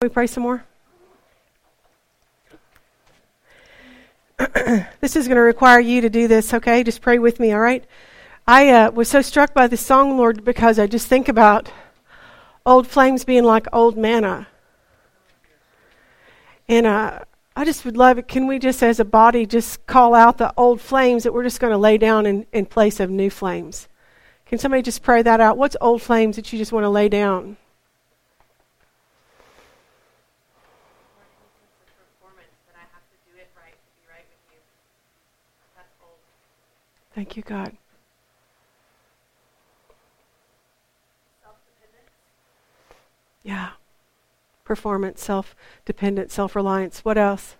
we pray some more? this is going to require you to do this, okay? Just pray with me, all right? I uh, was so struck by this song, Lord, because I just think about old flames being like old manna. And uh, I just would love it. Can we just, as a body, just call out the old flames that we're just going to lay down in, in place of new flames? Can somebody just pray that out? What's old flames that you just want to lay down? Thank you, God. Yeah. Performance, self dependent, self reliance. What else?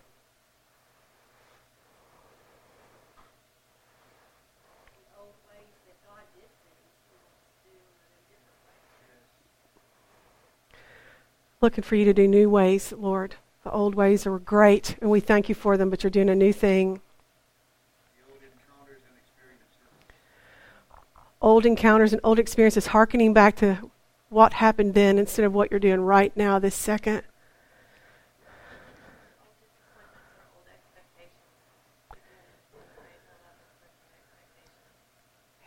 Looking for you to do new ways, Lord. The old ways are great, and we thank you for them, but you're doing a new thing. Old encounters and old experiences, harkening back to what happened then instead of what you're doing right now, this second.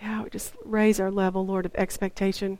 Yeah, we just raise our level, Lord, of expectation.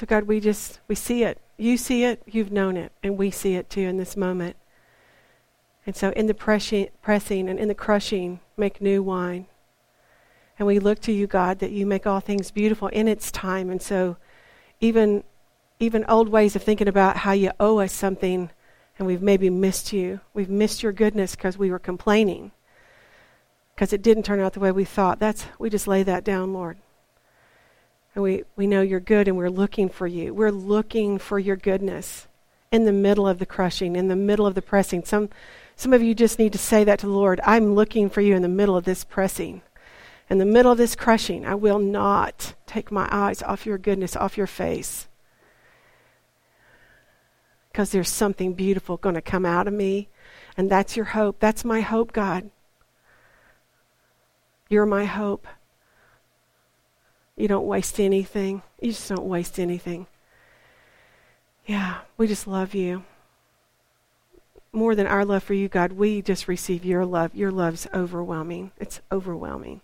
So, God, we just, we see it. You see it, you've known it, and we see it too in this moment. And so, in the pressing, and in the crushing, make new wine. And we look to you, God, that you make all things beautiful in its time. And so, even, even old ways of thinking about how you owe us something, and we've maybe missed you, we've missed your goodness because we were complaining, because it didn't turn out the way we thought. That's, we just lay that down, Lord. And we, we know you're good and we're looking for you. We're looking for your goodness in the middle of the crushing, in the middle of the pressing. Some, some of you just need to say that to the Lord. I'm looking for you in the middle of this pressing. In the middle of this crushing, I will not take my eyes off your goodness, off your face. Because there's something beautiful going to come out of me. And that's your hope. That's my hope, God. You're my hope. You don't waste anything. You just don't waste anything. Yeah, we just love you. More than our love for you, God, we just receive your love. Your love's overwhelming. It's overwhelming.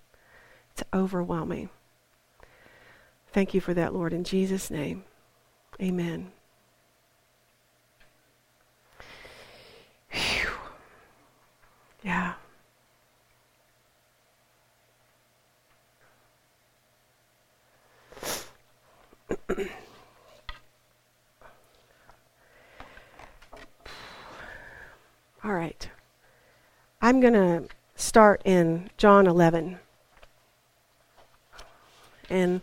It's overwhelming. Thank you for that, Lord, in Jesus' name. Amen. Whew. Yeah. All right. I'm going to start in John 11. And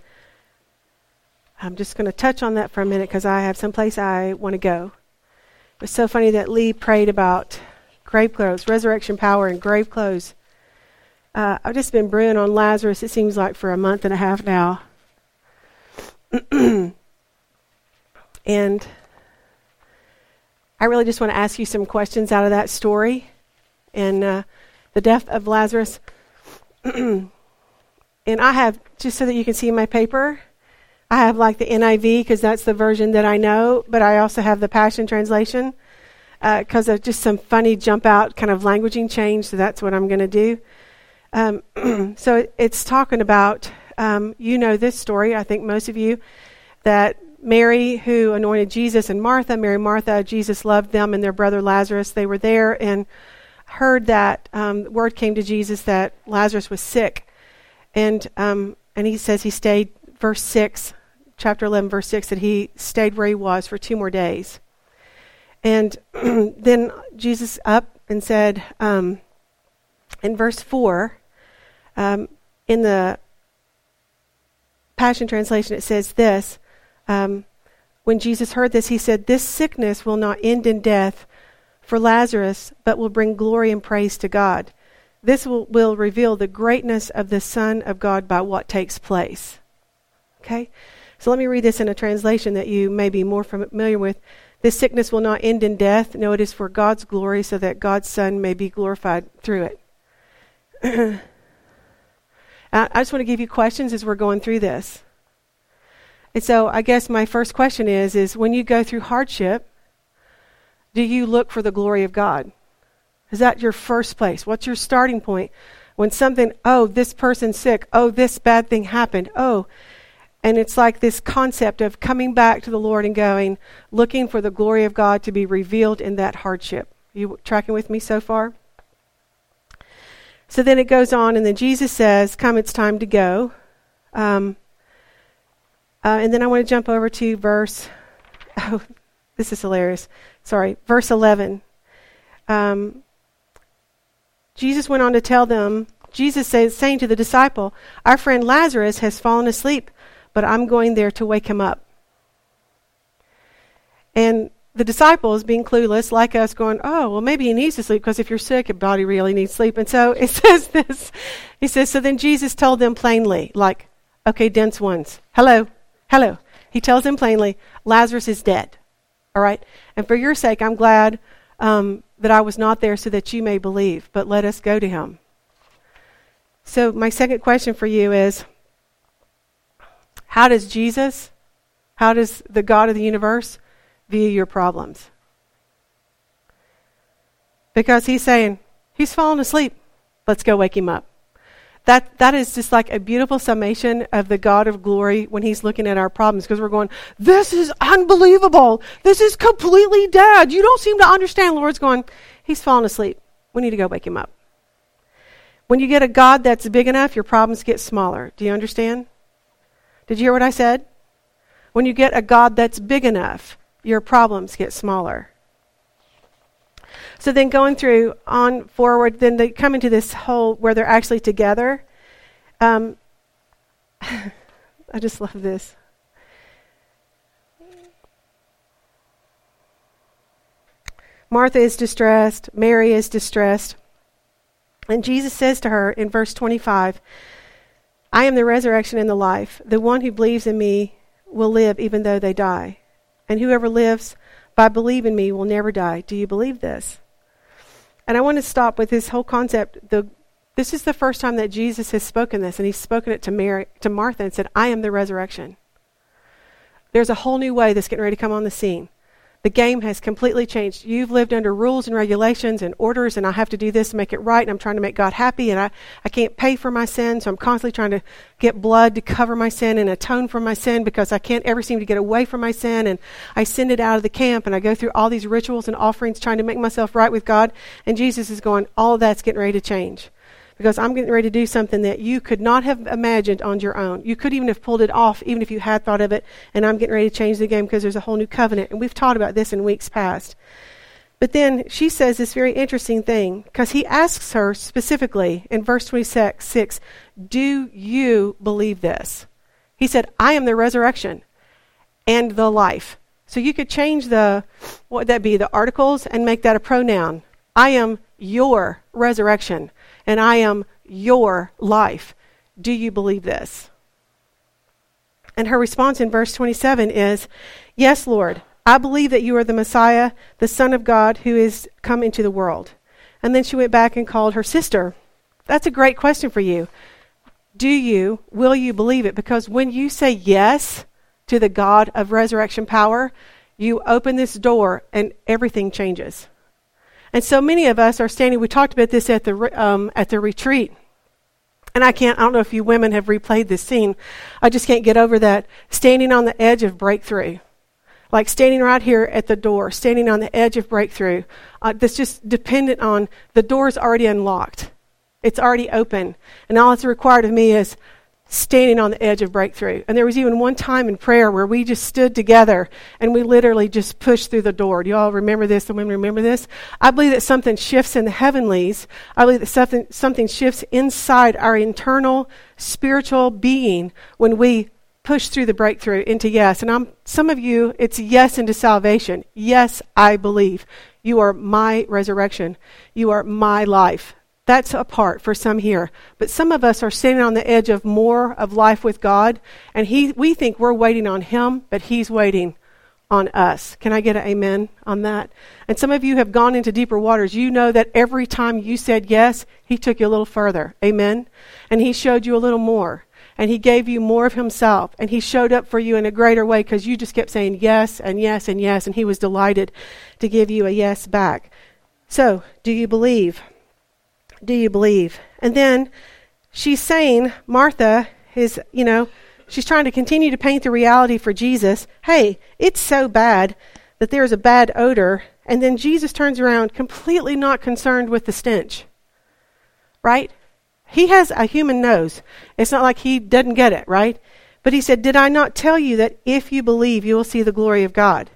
I'm just going to touch on that for a minute because I have someplace I want to go. It was so funny that Lee prayed about grave clothes, resurrection power, and grave clothes. Uh, I've just been brewing on Lazarus, it seems like, for a month and a half now. and I really just want to ask you some questions out of that story and uh, the death of Lazarus. and I have, just so that you can see my paper, I have like the NIV because that's the version that I know, but I also have the Passion Translation because uh, of just some funny jump out kind of languaging change. So that's what I'm going to do. Um, so it's talking about, um, you know, this story, I think most of you, that Mary, who anointed Jesus, and Martha, Mary, Martha, Jesus loved them and their brother Lazarus. They were there and heard that um, word came to Jesus that Lazarus was sick. And, um, and he says he stayed, verse 6, chapter 11, verse 6, that he stayed where he was for two more days. And then Jesus up and said, um, in verse 4, um, in the Passion Translation, it says this um, When Jesus heard this, he said, This sickness will not end in death for Lazarus, but will bring glory and praise to God. This will, will reveal the greatness of the Son of God by what takes place. Okay? So let me read this in a translation that you may be more familiar with. This sickness will not end in death. No, it is for God's glory, so that God's Son may be glorified through it. I just want to give you questions as we're going through this. And so I guess my first question is is when you go through hardship, do you look for the glory of God? Is that your first place? What's your starting point? When something, oh, this person's sick, oh, this bad thing happened, oh. And it's like this concept of coming back to the Lord and going, looking for the glory of God to be revealed in that hardship. You tracking with me so far? So then it goes on, and then Jesus says, Come, it's time to go. Um, uh, and then I want to jump over to verse, oh, this is hilarious. Sorry, verse 11. Um, Jesus went on to tell them, Jesus says, saying to the disciple, Our friend Lazarus has fallen asleep, but I'm going there to wake him up. And the disciples, being clueless, like us, going, Oh, well, maybe he needs to sleep because if you're sick, your body really needs sleep. And so it says this. He says, So then Jesus told them plainly, like, okay, dense ones, hello, hello. He tells them plainly, Lazarus is dead. All right? And for your sake, I'm glad um, that I was not there so that you may believe, but let us go to him. So, my second question for you is How does Jesus, how does the God of the universe view your problems? Because he's saying, He's fallen asleep. Let's go wake him up. That, that is just like a beautiful summation of the God of glory when He's looking at our problems because we're going, This is unbelievable. This is completely dead. You don't seem to understand. Lord's going, He's fallen asleep. We need to go wake him up. When you get a God that's big enough, your problems get smaller. Do you understand? Did you hear what I said? When you get a God that's big enough, your problems get smaller. So then going through on forward, then they come into this whole where they're actually together. Um, I just love this. Martha is distressed, Mary is distressed. And Jesus says to her in verse 25, I am the resurrection and the life. The one who believes in me will live even though they die. And whoever lives by believing me will never die. Do you believe this? And I want to stop with this whole concept. The, this is the first time that Jesus has spoken this, and he's spoken it to Mary, to Martha, and said, "I am the resurrection." There's a whole new way that's getting ready to come on the scene. The game has completely changed. You've lived under rules and regulations and orders, and I have to do this to make it right, and I'm trying to make God happy, and I, I can't pay for my sin, so I'm constantly trying to get blood to cover my sin and atone for my sin because I can't ever seem to get away from my sin, and I send it out of the camp, and I go through all these rituals and offerings trying to make myself right with God, and Jesus is going, all that's getting ready to change because I'm getting ready to do something that you could not have imagined on your own. You could even have pulled it off, even if you had thought of it. And I'm getting ready to change the game because there's a whole new covenant. And we've taught about this in weeks past. But then she says this very interesting thing because he asks her specifically in verse 26 Do you believe this? He said, I am the resurrection and the life. So you could change the, what would that be, the articles and make that a pronoun. I am your resurrection and I am your life. Do you believe this? And her response in verse 27 is, Yes, Lord, I believe that you are the Messiah, the Son of God, who is come into the world. And then she went back and called her sister. That's a great question for you. do you, will you believe it? Because when you say yes to the God of resurrection power, you open this door and everything changes. And so many of us are standing, we talked about this at the, um, at the retreat. And I can't, I don't know if you women have replayed this scene. I just can't get over that. Standing on the edge of breakthrough. Like standing right here at the door, standing on the edge of breakthrough. Uh, that's just dependent on the door's already unlocked. It's already open. And all that's required of me is standing on the edge of breakthrough. And there was even one time in prayer where we just stood together and we literally just pushed through the door. Do you all remember this? The women remember this? I believe that something shifts in the heavenlies. I believe that something, something shifts inside our internal spiritual being when we push through the breakthrough into yes. And I'm, some of you, it's yes into salvation. Yes, I believe. You are my resurrection. You are my life. That's a part for some here. But some of us are standing on the edge of more of life with God, and he, we think we're waiting on Him, but He's waiting on us. Can I get an amen on that? And some of you have gone into deeper waters. You know that every time you said yes, He took you a little further. Amen? And He showed you a little more. And He gave you more of Himself. And He showed up for you in a greater way because you just kept saying yes and yes and yes. And He was delighted to give you a yes back. So, do you believe? Do you believe? And then she's saying, Martha is, you know, she's trying to continue to paint the reality for Jesus. Hey, it's so bad that there's a bad odor. And then Jesus turns around completely not concerned with the stench. Right? He has a human nose. It's not like he doesn't get it, right? But he said, Did I not tell you that if you believe, you will see the glory of God?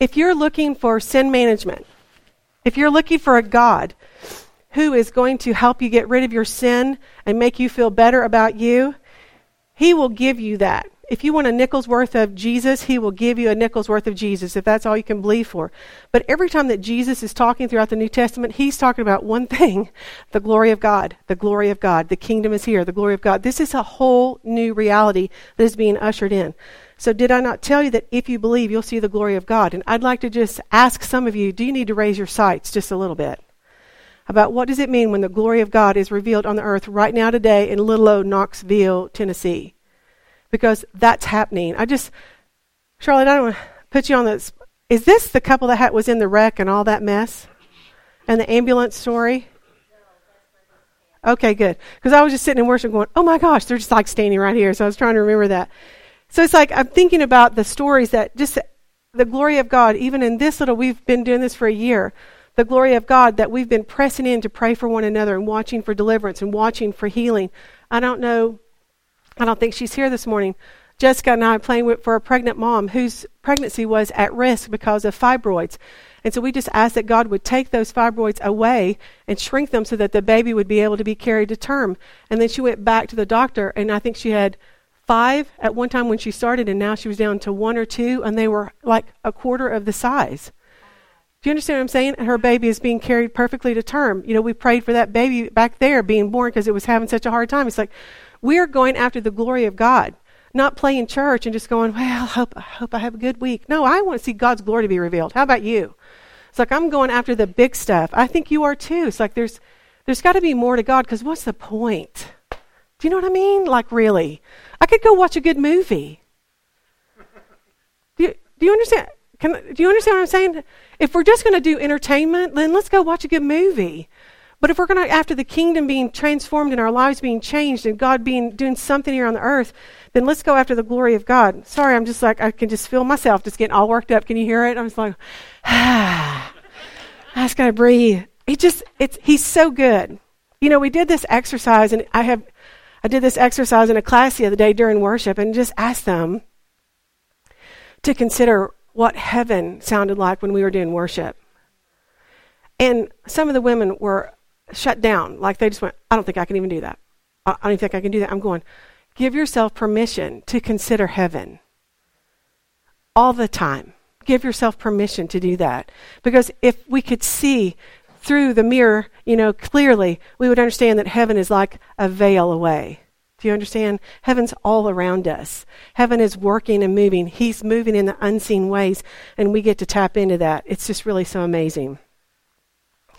If you're looking for sin management, if you're looking for a God who is going to help you get rid of your sin and make you feel better about you, He will give you that. If you want a nickel's worth of Jesus, He will give you a nickel's worth of Jesus, if that's all you can believe for. But every time that Jesus is talking throughout the New Testament, He's talking about one thing the glory of God. The glory of God. The kingdom is here. The glory of God. This is a whole new reality that is being ushered in. So, did I not tell you that if you believe, you'll see the glory of God? And I'd like to just ask some of you do you need to raise your sights just a little bit? about what does it mean when the glory of God is revealed on the earth right now today in little old Knoxville, Tennessee. Because that's happening. I just, Charlotte, I don't want to put you on this. Is this the couple that was in the wreck and all that mess? And the ambulance story? Okay, good. Because I was just sitting in worship going, oh my gosh, they're just like standing right here. So I was trying to remember that. So it's like I'm thinking about the stories that just the glory of God, even in this little, we've been doing this for a year the glory of God that we've been pressing in to pray for one another and watching for deliverance and watching for healing. I don't know, I don't think she's here this morning. Jessica and I are playing with, for a pregnant mom whose pregnancy was at risk because of fibroids. And so we just asked that God would take those fibroids away and shrink them so that the baby would be able to be carried to term. And then she went back to the doctor, and I think she had five at one time when she started, and now she was down to one or two, and they were like a quarter of the size. Do you understand what I'm saying? Her baby is being carried perfectly to term. You know, we prayed for that baby back there being born because it was having such a hard time. It's like we're going after the glory of God, not playing church and just going, well, I hope, I hope I have a good week. No, I want to see God's glory to be revealed. How about you? It's like I'm going after the big stuff. I think you are too. It's like there's there's got to be more to God because what's the point? You know what I mean? Like really, I could go watch a good movie. Do you, do you understand? Can, do you understand what I'm saying? If we're just going to do entertainment, then let's go watch a good movie. But if we're going to, after the kingdom being transformed and our lives being changed and God being doing something here on the earth, then let's go after the glory of God. Sorry, I'm just like, I can just feel myself just getting all worked up. Can you hear it? I'm just like, ah, I just got to breathe. He just, it's, he's so good. You know, we did this exercise and I have, I did this exercise in a class the other day during worship and just asked them to consider what heaven sounded like when we were doing worship. And some of the women were shut down. Like they just went, I don't think I can even do that. I don't even think I can do that. I'm going, give yourself permission to consider heaven all the time. Give yourself permission to do that. Because if we could see through the mirror, you know, clearly, we would understand that heaven is like a veil away. Do you understand? Heaven's all around us. Heaven is working and moving. He's moving in the unseen ways, and we get to tap into that. It's just really so amazing.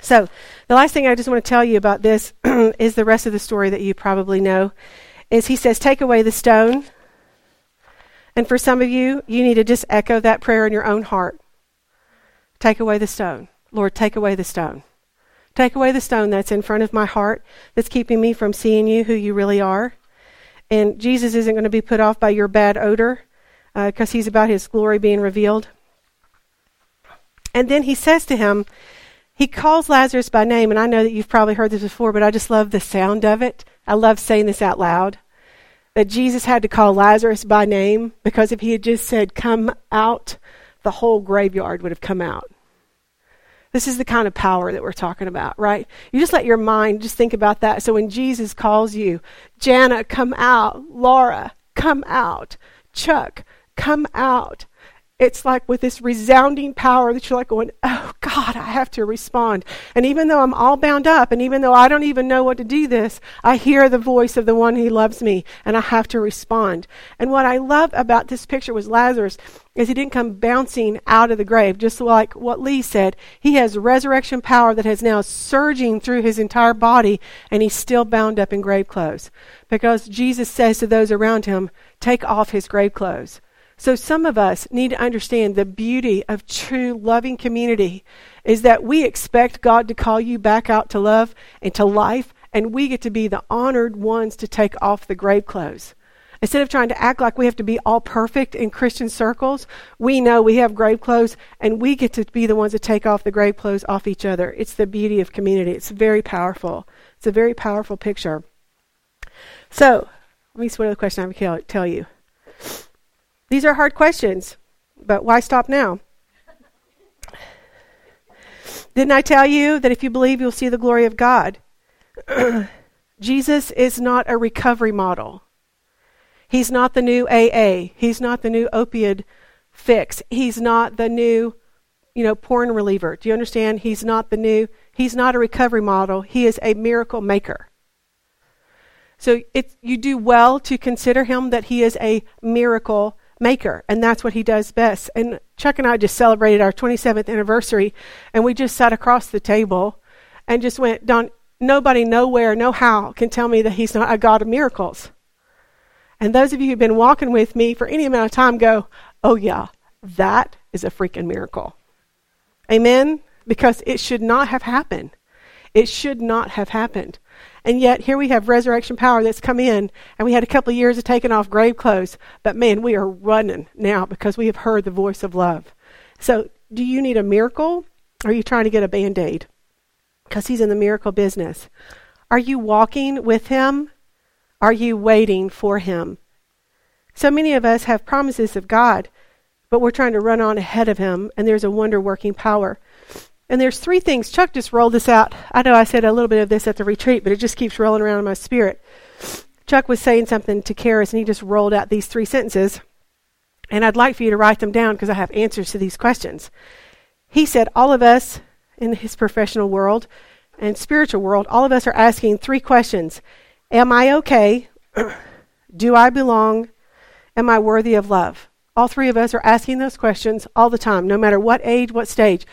So, the last thing I just want to tell you about this is the rest of the story that you probably know. Is he says, Take away the stone. And for some of you, you need to just echo that prayer in your own heart. Take away the stone. Lord, take away the stone. Take away the stone that's in front of my heart that's keeping me from seeing you who you really are. And Jesus isn't going to be put off by your bad odor because uh, he's about his glory being revealed. And then he says to him, he calls Lazarus by name, and I know that you've probably heard this before, but I just love the sound of it. I love saying this out loud. That Jesus had to call Lazarus by name because if he had just said, Come out, the whole graveyard would have come out. This is the kind of power that we're talking about, right? You just let your mind just think about that. So when Jesus calls you, Jana, come out. Laura, come out. Chuck, come out it's like with this resounding power that you're like going, oh God, I have to respond. And even though I'm all bound up, and even though I don't even know what to do this, I hear the voice of the one who loves me, and I have to respond. And what I love about this picture was Lazarus is he didn't come bouncing out of the grave, just like what Lee said. He has resurrection power that has now surging through his entire body, and he's still bound up in grave clothes. Because Jesus says to those around him, take off his grave clothes. So, some of us need to understand the beauty of true loving community is that we expect God to call you back out to love and to life, and we get to be the honored ones to take off the grave clothes. Instead of trying to act like we have to be all perfect in Christian circles, we know we have grave clothes, and we get to be the ones to take off the grave clothes off each other. It's the beauty of community. It's very powerful. It's a very powerful picture. So, let me see what other question I can tell you. These are hard questions, but why stop now? Didn't I tell you that if you believe, you'll see the glory of God? Jesus is not a recovery model. He's not the new AA. He's not the new opioid fix. He's not the new, you know, porn reliever. Do you understand? He's not the new, he's not a recovery model. He is a miracle maker. So it, you do well to consider him that he is a miracle maker, and that's what he does best. And Chuck and I just celebrated our 27th anniversary, and we just sat across the table and just went, Don, nobody, nowhere, no how can tell me that he's not a God of miracles. And those of you who've been walking with me for any amount of time go, oh, yeah, that is a freaking miracle. Amen? Because it should not have happened. It should not have happened. And yet, here we have resurrection power that's come in, and we had a couple of years of taking off grave clothes. But man, we are running now because we have heard the voice of love. So, do you need a miracle? Or are you trying to get a band aid? Because he's in the miracle business. Are you walking with him? Are you waiting for him? So many of us have promises of God, but we're trying to run on ahead of him, and there's a wonder working power. And there's three things. Chuck just rolled this out. I know I said a little bit of this at the retreat, but it just keeps rolling around in my spirit. Chuck was saying something to Karis, and he just rolled out these three sentences. And I'd like for you to write them down because I have answers to these questions. He said, All of us in his professional world and spiritual world, all of us are asking three questions Am I okay? Do I belong? Am I worthy of love? All three of us are asking those questions all the time, no matter what age, what stage.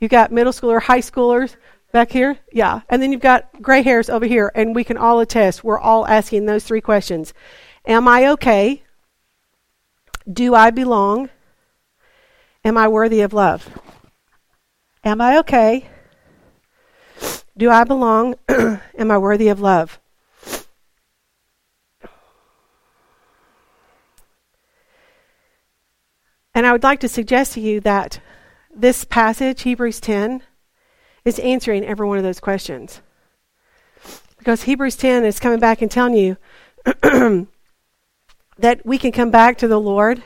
You've got middle schooler, high schoolers back here. Yeah. And then you've got gray hairs over here. And we can all attest, we're all asking those three questions Am I okay? Do I belong? Am I worthy of love? Am I okay? Do I belong? Am I worthy of love? And I would like to suggest to you that this passage, Hebrews 10, is answering every one of those questions. Because Hebrews 10 is coming back and telling you that we can come back to the Lord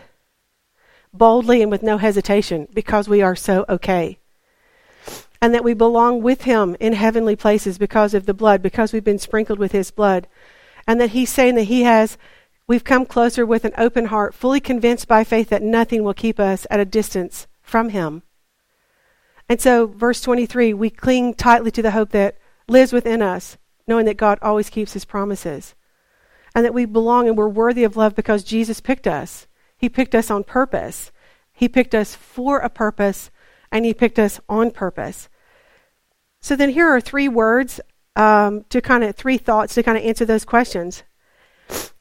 boldly and with no hesitation because we are so okay. And that we belong with Him in heavenly places because of the blood, because we've been sprinkled with His blood. And that He's saying that He has, we've come closer with an open heart, fully convinced by faith that nothing will keep us at a distance from Him. And so, verse 23, we cling tightly to the hope that lives within us, knowing that God always keeps his promises. And that we belong and we're worthy of love because Jesus picked us. He picked us on purpose. He picked us for a purpose, and he picked us on purpose. So then here are three words um, to kind of, three thoughts to kind of answer those questions.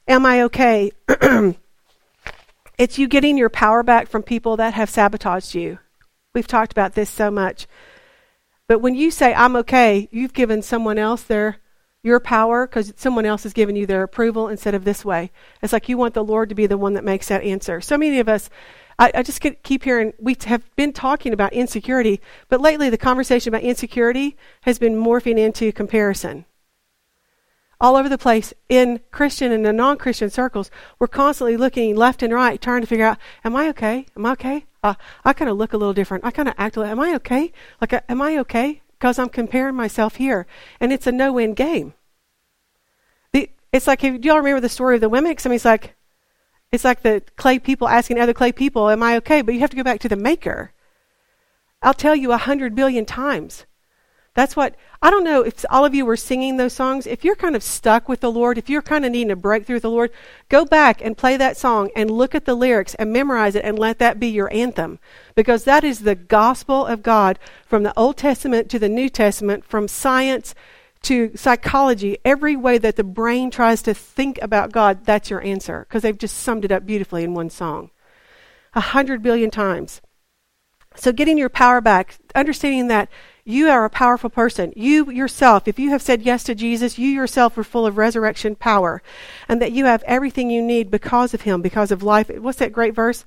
Am I okay? it's you getting your power back from people that have sabotaged you. We've talked about this so much. But when you say, I'm okay, you've given someone else their your power because someone else has given you their approval instead of this way. It's like you want the Lord to be the one that makes that answer. So many of us, I, I just keep hearing, we have been talking about insecurity, but lately the conversation about insecurity has been morphing into comparison. All over the place in Christian and non Christian circles, we're constantly looking left and right, trying to figure out, am I okay? Am I okay? Uh, I kind of look a little different. I kind of act a little, am I okay? Like, uh, am I okay? because I'm comparing myself here. And it's a no win game. The, it's like, do y'all remember the story of the mean, it's like, it's like the clay people asking other clay people, Am I okay? But you have to go back to the maker. I'll tell you a hundred billion times. That's what, I don't know if all of you were singing those songs. If you're kind of stuck with the Lord, if you're kind of needing a breakthrough with the Lord, go back and play that song and look at the lyrics and memorize it and let that be your anthem. Because that is the gospel of God from the Old Testament to the New Testament, from science to psychology, every way that the brain tries to think about God, that's your answer. Because they've just summed it up beautifully in one song. A hundred billion times. So getting your power back, understanding that you are a powerful person. You yourself, if you have said yes to Jesus, you yourself are full of resurrection power, and that you have everything you need because of Him, because of life. What's that great verse?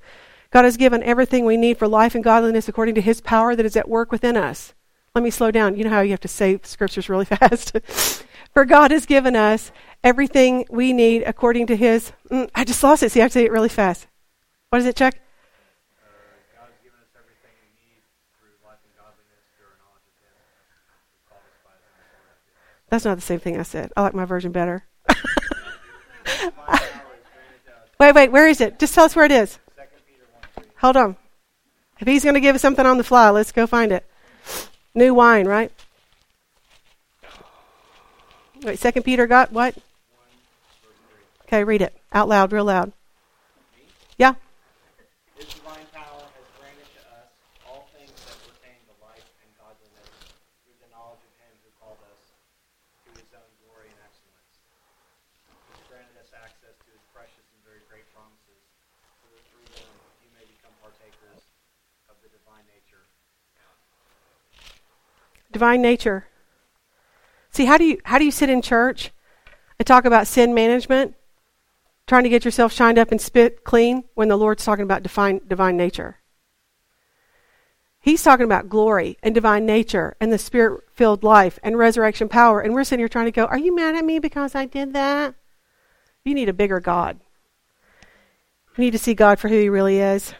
God has given everything we need for life and godliness according to His power that is at work within us. Let me slow down. You know how you have to say scriptures really fast? for God has given us everything we need according to His. Mm, I just lost it. See, I have to say it really fast. What is it, Chuck? That's not the same thing I said. I like my version better. wait, wait, where is it? Just tell us where it is. Hold on. If he's going to give us something on the fly, let's go find it. New wine, right? Wait, Second Peter got what? Okay, read it out loud, real loud. Yeah. Divine nature. See, how do you how do you sit in church and talk about sin management, trying to get yourself shined up and spit clean when the Lord's talking about divine divine nature? He's talking about glory and divine nature and the spirit filled life and resurrection power. And we're sitting here trying to go, Are you mad at me because I did that? You need a bigger God. You need to see God for who He really is.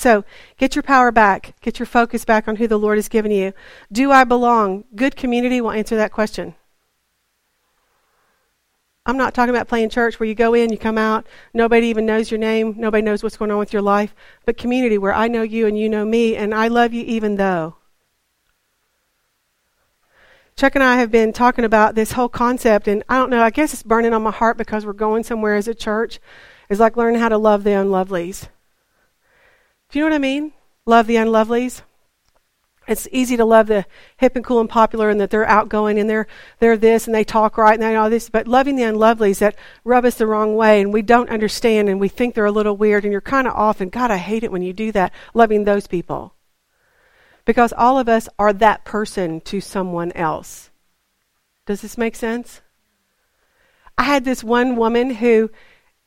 So get your power back. Get your focus back on who the Lord has given you. Do I belong? Good community will answer that question. I'm not talking about playing church where you go in, you come out, nobody even knows your name, nobody knows what's going on with your life, but community where I know you and you know me, and I love you even though. Chuck and I have been talking about this whole concept, and I don't know, I guess it's burning on my heart because we're going somewhere as a church. It's like learning how to love the unlovelies. Do you know what I mean? Love the unlovelies. It's easy to love the hip and cool and popular and that they're outgoing and they're they're this and they talk right and they all this, but loving the unlovelies that rub us the wrong way and we don't understand and we think they're a little weird and you're kind of off and God, I hate it when you do that. Loving those people. Because all of us are that person to someone else. Does this make sense? I had this one woman who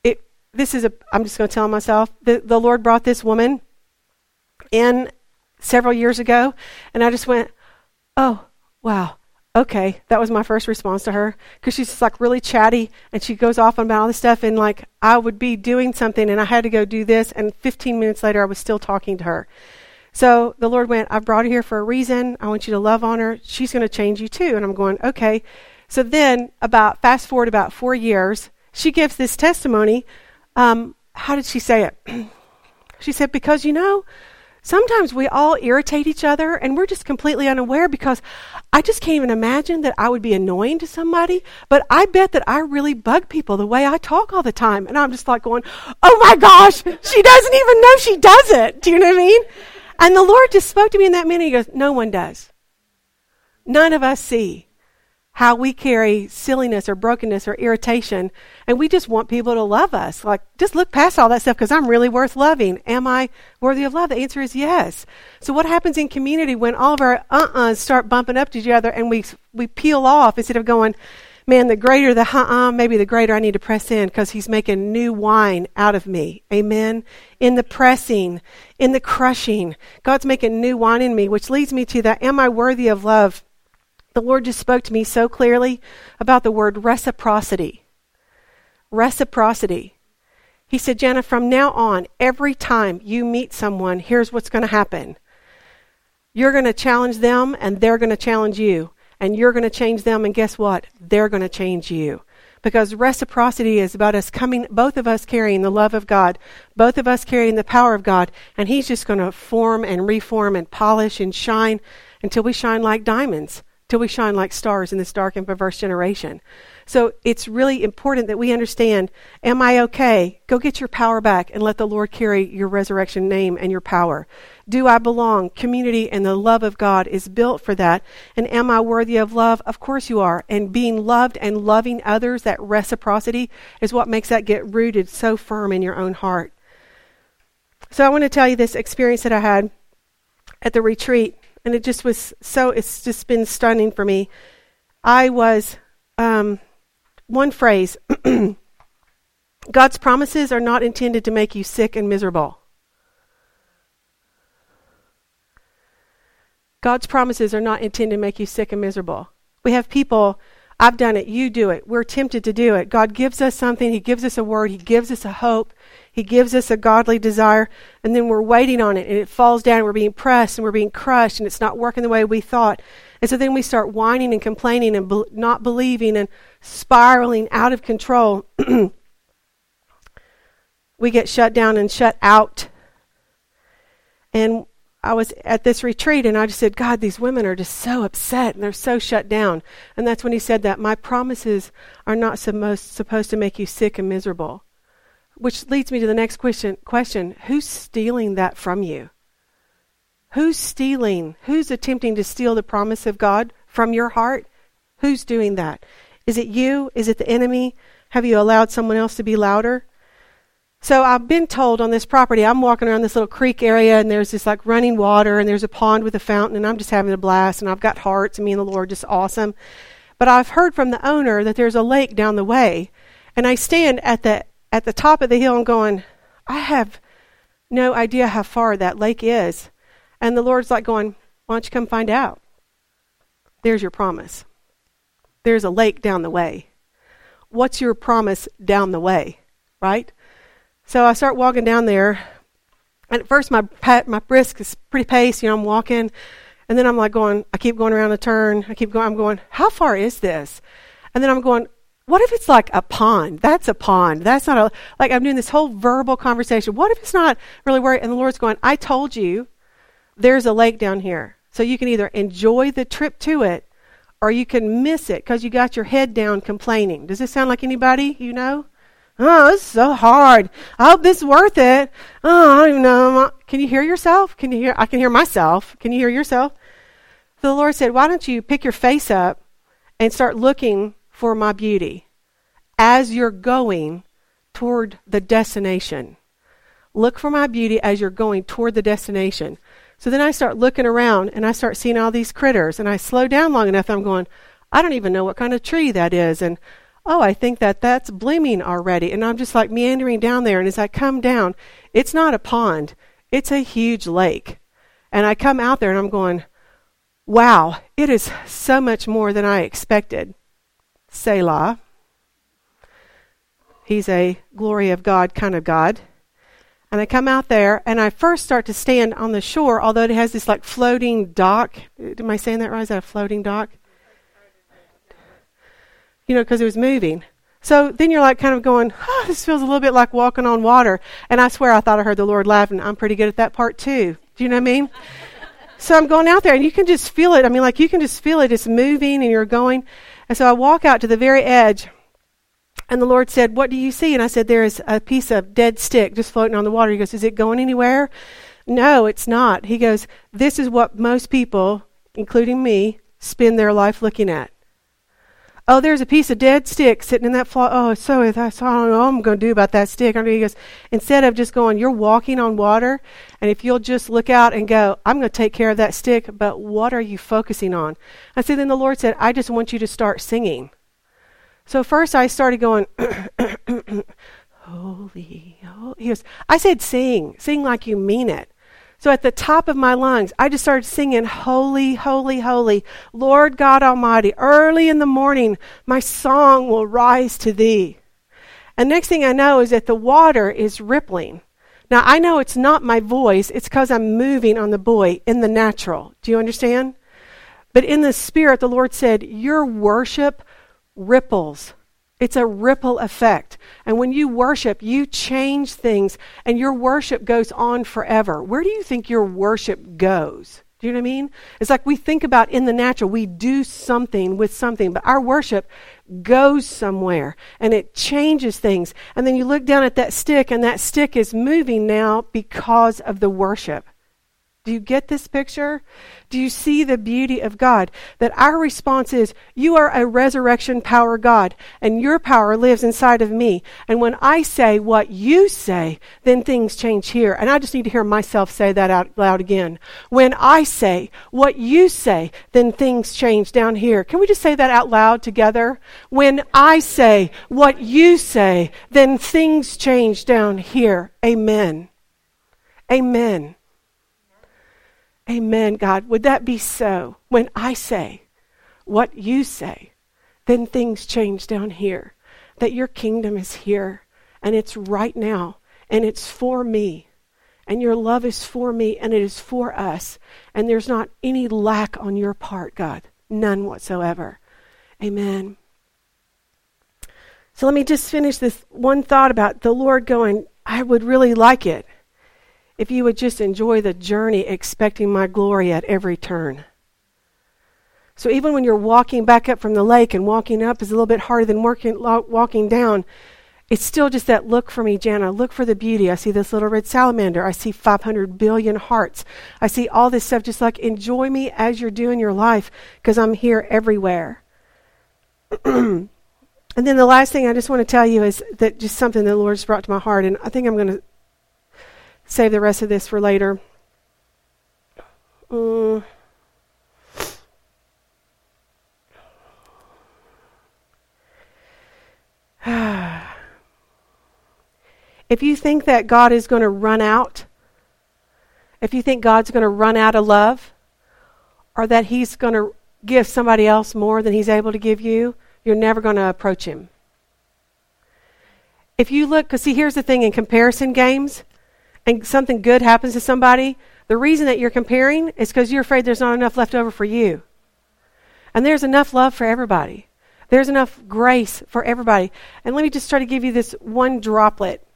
it this is a I'm just going to tell myself the, the Lord brought this woman in several years ago, and I just went, oh, wow. Okay, that was my first response to her because she's just like really chatty and she goes off about all this stuff. And like, I would be doing something and I had to go do this, and 15 minutes later, I was still talking to her. So the Lord went, I brought her here for a reason. I want you to love on her. She's going to change you too. And I'm going, okay. So then, about fast forward about four years, she gives this testimony. Um, how did she say it? she said, Because you know, sometimes we all irritate each other and we're just completely unaware because I just can't even imagine that I would be annoying to somebody, but I bet that I really bug people the way I talk all the time. And I'm just like going, oh my gosh, she doesn't even know she does it. Do you know what I mean? And the Lord just spoke to me in that minute. He goes, no one does. None of us see how we carry silliness or brokenness or irritation, and we just want people to love us. Like, just look past all that stuff because I'm really worth loving. Am I worthy of love? The answer is yes. So, what happens in community when all of our uh uhs start bumping up to each other and we, we peel off instead of going, man, the greater the uh uh, maybe the greater I need to press in because he's making new wine out of me. Amen. In the pressing, in the crushing, God's making new wine in me, which leads me to that, am I worthy of love? The Lord just spoke to me so clearly about the word reciprocity. Reciprocity. He said, Jana, from now on, every time you meet someone, here's what's going to happen. You're going to challenge them, and they're going to challenge you. And you're going to change them, and guess what? They're going to change you. Because reciprocity is about us coming, both of us carrying the love of God, both of us carrying the power of God, and He's just going to form and reform and polish and shine until we shine like diamonds till we shine like stars in this dark and perverse generation. So it's really important that we understand Am I okay? Go get your power back and let the Lord carry your resurrection name and your power. Do I belong? Community and the love of God is built for that. And am I worthy of love? Of course you are. And being loved and loving others, that reciprocity, is what makes that get rooted so firm in your own heart. So I want to tell you this experience that I had at the retreat and it just was so, it's just been stunning for me. I was, um, one phrase God's promises are not intended to make you sick and miserable. God's promises are not intended to make you sick and miserable. We have people, I've done it, you do it. We're tempted to do it. God gives us something, He gives us a word, He gives us a hope, he gives us a godly desire, and then we're waiting on it, and it falls down, and we're being pressed, and we're being crushed, and it's not working the way we thought. And so then we start whining and complaining and be- not believing and spiraling out of control. we get shut down and shut out. And I was at this retreat and I just said, God, these women are just so upset and they're so shut down. And that's when he said that my promises are not supposed, supposed to make you sick and miserable. Which leads me to the next question, question Who's stealing that from you? Who's stealing? Who's attempting to steal the promise of God from your heart? Who's doing that? Is it you? Is it the enemy? Have you allowed someone else to be louder? So I've been told on this property, I'm walking around this little creek area and there's this like running water and there's a pond with a fountain and I'm just having a blast and I've got hearts and me and the Lord just awesome. But I've heard from the owner that there's a lake down the way and I stand at the at the top of the hill and going, I have no idea how far that lake is. And the Lord's like going, Why don't you come find out? There's your promise. There's a lake down the way. What's your promise down the way? Right? So I start walking down there. And at first, my my brisk is pretty pace. You know, I'm walking, and then I'm like going. I keep going around a turn. I keep going. I'm going. How far is this? And then I'm going. What if it's like a pond? That's a pond. That's not a, like I'm doing this whole verbal conversation. What if it's not really where, and the Lord's going, I told you there's a lake down here. So you can either enjoy the trip to it or you can miss it because you got your head down complaining. Does this sound like anybody you know? Oh, it's so hard. I hope this is worth it. Oh, I don't know. Can you hear yourself? Can you hear? I can hear myself. Can you hear yourself? The Lord said, Why don't you pick your face up and start looking for my beauty as you're going toward the destination. Look for my beauty as you're going toward the destination. So then I start looking around and I start seeing all these critters and I slow down long enough I'm going, I don't even know what kind of tree that is. And oh, I think that that's blooming already. And I'm just like meandering down there. And as I come down, it's not a pond, it's a huge lake. And I come out there and I'm going, wow, it is so much more than I expected. Selah. He's a glory of God kind of God. And I come out there and I first start to stand on the shore, although it has this like floating dock. Am I saying that right? Is that a floating dock? You know, because it was moving. So then you're like kind of going, oh, this feels a little bit like walking on water. And I swear I thought I heard the Lord laughing. I'm pretty good at that part too. Do you know what I mean? so I'm going out there and you can just feel it. I mean, like you can just feel it. It's moving and you're going. And so I walk out to the very edge, and the Lord said, What do you see? And I said, There is a piece of dead stick just floating on the water. He goes, Is it going anywhere? No, it's not. He goes, This is what most people, including me, spend their life looking at. Oh, there's a piece of dead stick sitting in that floor. Oh, so I don't know what I'm going to do about that stick. He goes, instead of just going, you're walking on water, and if you'll just look out and go, I'm going to take care of that stick, but what are you focusing on? I said, then the Lord said, I just want you to start singing. So first I started going, holy, holy. He goes, I said sing, sing like you mean it. So at the top of my lungs, I just started singing, Holy, Holy, Holy, Lord God Almighty. Early in the morning, my song will rise to thee. And next thing I know is that the water is rippling. Now I know it's not my voice, it's because I'm moving on the buoy in the natural. Do you understand? But in the spirit, the Lord said, Your worship ripples it's a ripple effect. And when you worship, you change things, and your worship goes on forever. Where do you think your worship goes? Do you know what I mean? It's like we think about in the natural, we do something with something, but our worship goes somewhere and it changes things. And then you look down at that stick, and that stick is moving now because of the worship. Do you get this picture? Do you see the beauty of God? That our response is, You are a resurrection power God, and your power lives inside of me. And when I say what you say, then things change here. And I just need to hear myself say that out loud again. When I say what you say, then things change down here. Can we just say that out loud together? When I say what you say, then things change down here. Amen. Amen. Amen, God. Would that be so? When I say what you say, then things change down here. That your kingdom is here and it's right now and it's for me. And your love is for me and it is for us. And there's not any lack on your part, God. None whatsoever. Amen. So let me just finish this one thought about the Lord going, I would really like it if you would just enjoy the journey, expecting my glory at every turn. So even when you're walking back up from the lake and walking up is a little bit harder than working, walking down, it's still just that look for me, Jana. Look for the beauty. I see this little red salamander. I see 500 billion hearts. I see all this stuff. Just like enjoy me as you're doing your life because I'm here everywhere. and then the last thing I just want to tell you is that just something the Lord's brought to my heart, and I think I'm going to save the rest of this for later. Mm. if you think that God is going to run out, if you think God's going to run out of love, or that He's going to give somebody else more than He's able to give you, you're never going to approach Him. If you look, because see, here's the thing in comparison games, and something good happens to somebody, the reason that you're comparing is because you're afraid there's not enough left over for you. And there's enough love for everybody. There's enough grace for everybody. And let me just try to give you this one droplet.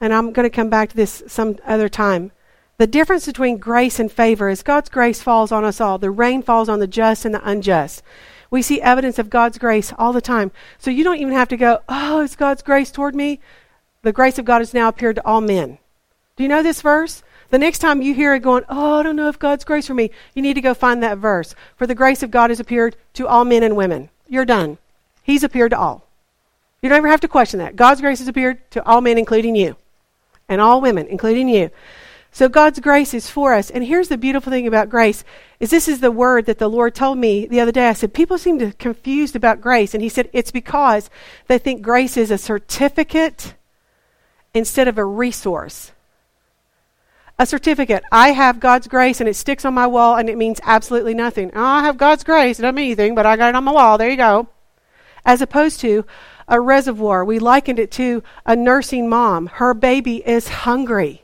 And I'm going to come back to this some other time. The difference between grace and favor is God's grace falls on us all. The rain falls on the just and the unjust. We see evidence of God's grace all the time. So you don't even have to go, oh, it's God's grace toward me. The grace of God has now appeared to all men. Do you know this verse? The next time you hear it going, Oh, I don't know if God's grace for me, you need to go find that verse. For the grace of God has appeared to all men and women. You're done. He's appeared to all. You don't ever have to question that. God's grace has appeared to all men, including you, and all women, including you. So God's grace is for us. And here's the beautiful thing about grace is this is the word that the Lord told me the other day. I said, people seem to confused about grace. And he said, it's because they think grace is a certificate instead of a resource a certificate. I have God's grace and it sticks on my wall and it means absolutely nothing. Oh, I have God's grace. It doesn't mean anything, but I got it on my wall. There you go. As opposed to a reservoir. We likened it to a nursing mom. Her baby is hungry.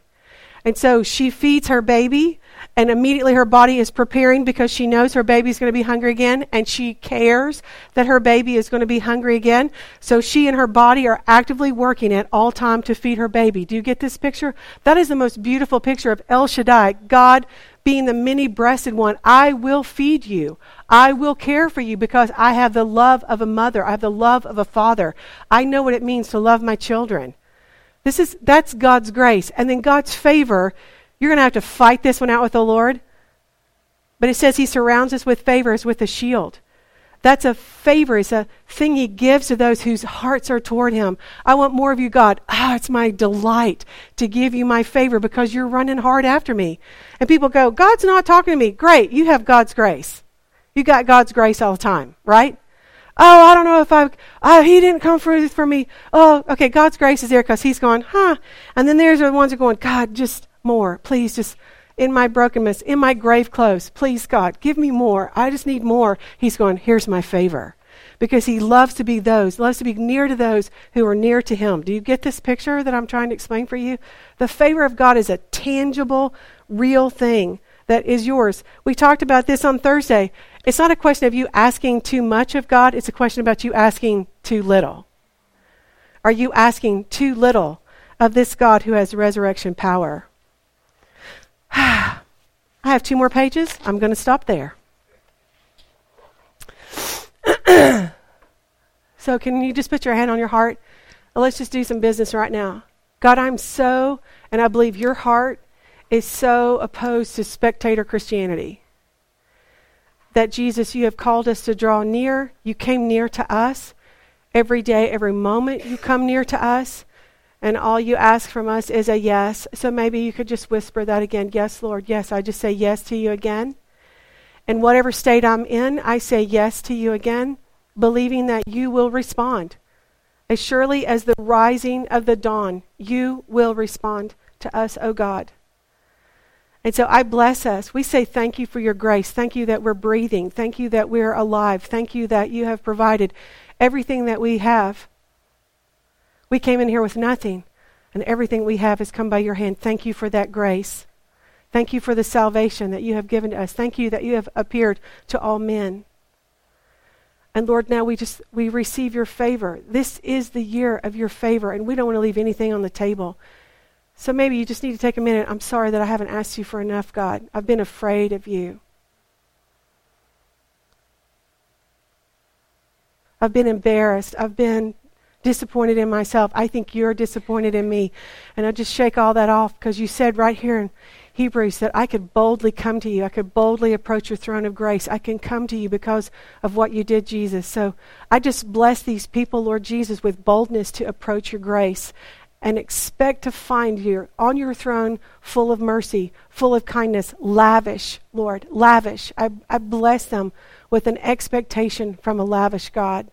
And so she feeds her baby and immediately her body is preparing because she knows her baby is going to be hungry again and she cares that her baby is going to be hungry again. So she and her body are actively working at all time to feed her baby. Do you get this picture? That is the most beautiful picture of el shaddai god being the many breasted one. I will feed you. I will care for you because i have the love of a mother. I have the love of a father. I know what it means to love my children. This is that's god's grace. And then god's favor you're going to have to fight this one out with the Lord. But it says he surrounds us with favors with a shield. That's a favor. It's a thing he gives to those whose hearts are toward him. I want more of you, God. Ah, oh, it's my delight to give you my favor because you're running hard after me. And people go, God's not talking to me. Great. You have God's grace. You got God's grace all the time, right? Oh, I don't know if I, oh, he didn't come through for me. Oh, okay, God's grace is there because he's going, huh? And then there's the ones that are going, God, just more. Please just in my brokenness, in my grave clothes. Please, God, give me more. I just need more. He's going, Here's my favor. Because he loves to be those, loves to be near to those who are near to him. Do you get this picture that I'm trying to explain for you? The favor of God is a tangible, real thing that is yours. We talked about this on Thursday. It's not a question of you asking too much of God, it's a question about you asking too little. Are you asking too little of this God who has resurrection power? I have two more pages. I'm going to stop there. so, can you just put your hand on your heart? Uh, let's just do some business right now. God, I'm so, and I believe your heart is so opposed to spectator Christianity. That Jesus, you have called us to draw near. You came near to us every day, every moment you come near to us and all you ask from us is a yes. So maybe you could just whisper that again. Yes, Lord. Yes, I just say yes to you again. In whatever state I'm in, I say yes to you again, believing that you will respond. As surely as the rising of the dawn, you will respond to us, O God. And so I bless us. We say thank you for your grace. Thank you that we're breathing. Thank you that we're alive. Thank you that you have provided everything that we have we came in here with nothing, and everything we have has come by your hand. Thank you for that grace. Thank you for the salvation that you have given to us. Thank you that you have appeared to all men. And Lord, now we just we receive your favor. This is the year of your favor, and we don't want to leave anything on the table. So maybe you just need to take a minute. I'm sorry that I haven't asked you for enough, God. I've been afraid of you. I've been embarrassed. I've been disappointed in myself. I think you're disappointed in me. And I just shake all that off because you said right here in Hebrews that I could boldly come to you. I could boldly approach your throne of grace. I can come to you because of what you did, Jesus. So I just bless these people, Lord Jesus, with boldness to approach your grace and expect to find you on your throne full of mercy, full of kindness, lavish, Lord, lavish. I, I bless them with an expectation from a lavish God.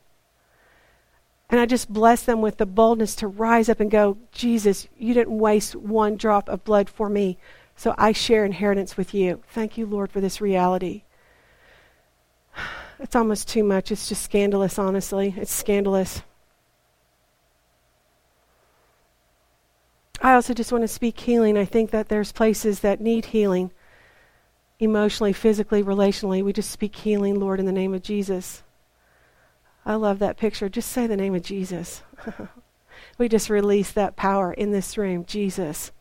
And I just bless them with the boldness to rise up and go, Jesus, you didn't waste one drop of blood for me. So I share inheritance with you. Thank you, Lord, for this reality. It's almost too much. It's just scandalous, honestly. It's scandalous. I also just want to speak healing. I think that there's places that need healing emotionally, physically, relationally. We just speak healing, Lord, in the name of Jesus. I love that picture. Just say the name of Jesus. we just release that power in this room. Jesus.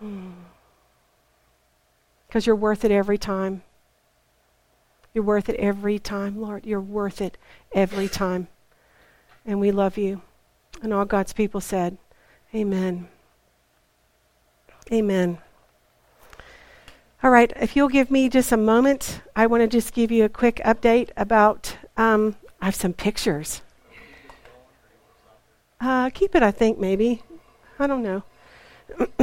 Hmm. Because you're worth it every time. You're worth it every time, Lord. You're worth it every time. And we love you. And all God's people said, Amen. Amen. All right, if you'll give me just a moment, I want to just give you a quick update about. Um, I have some pictures. Uh, keep it, I think, maybe. I don't know.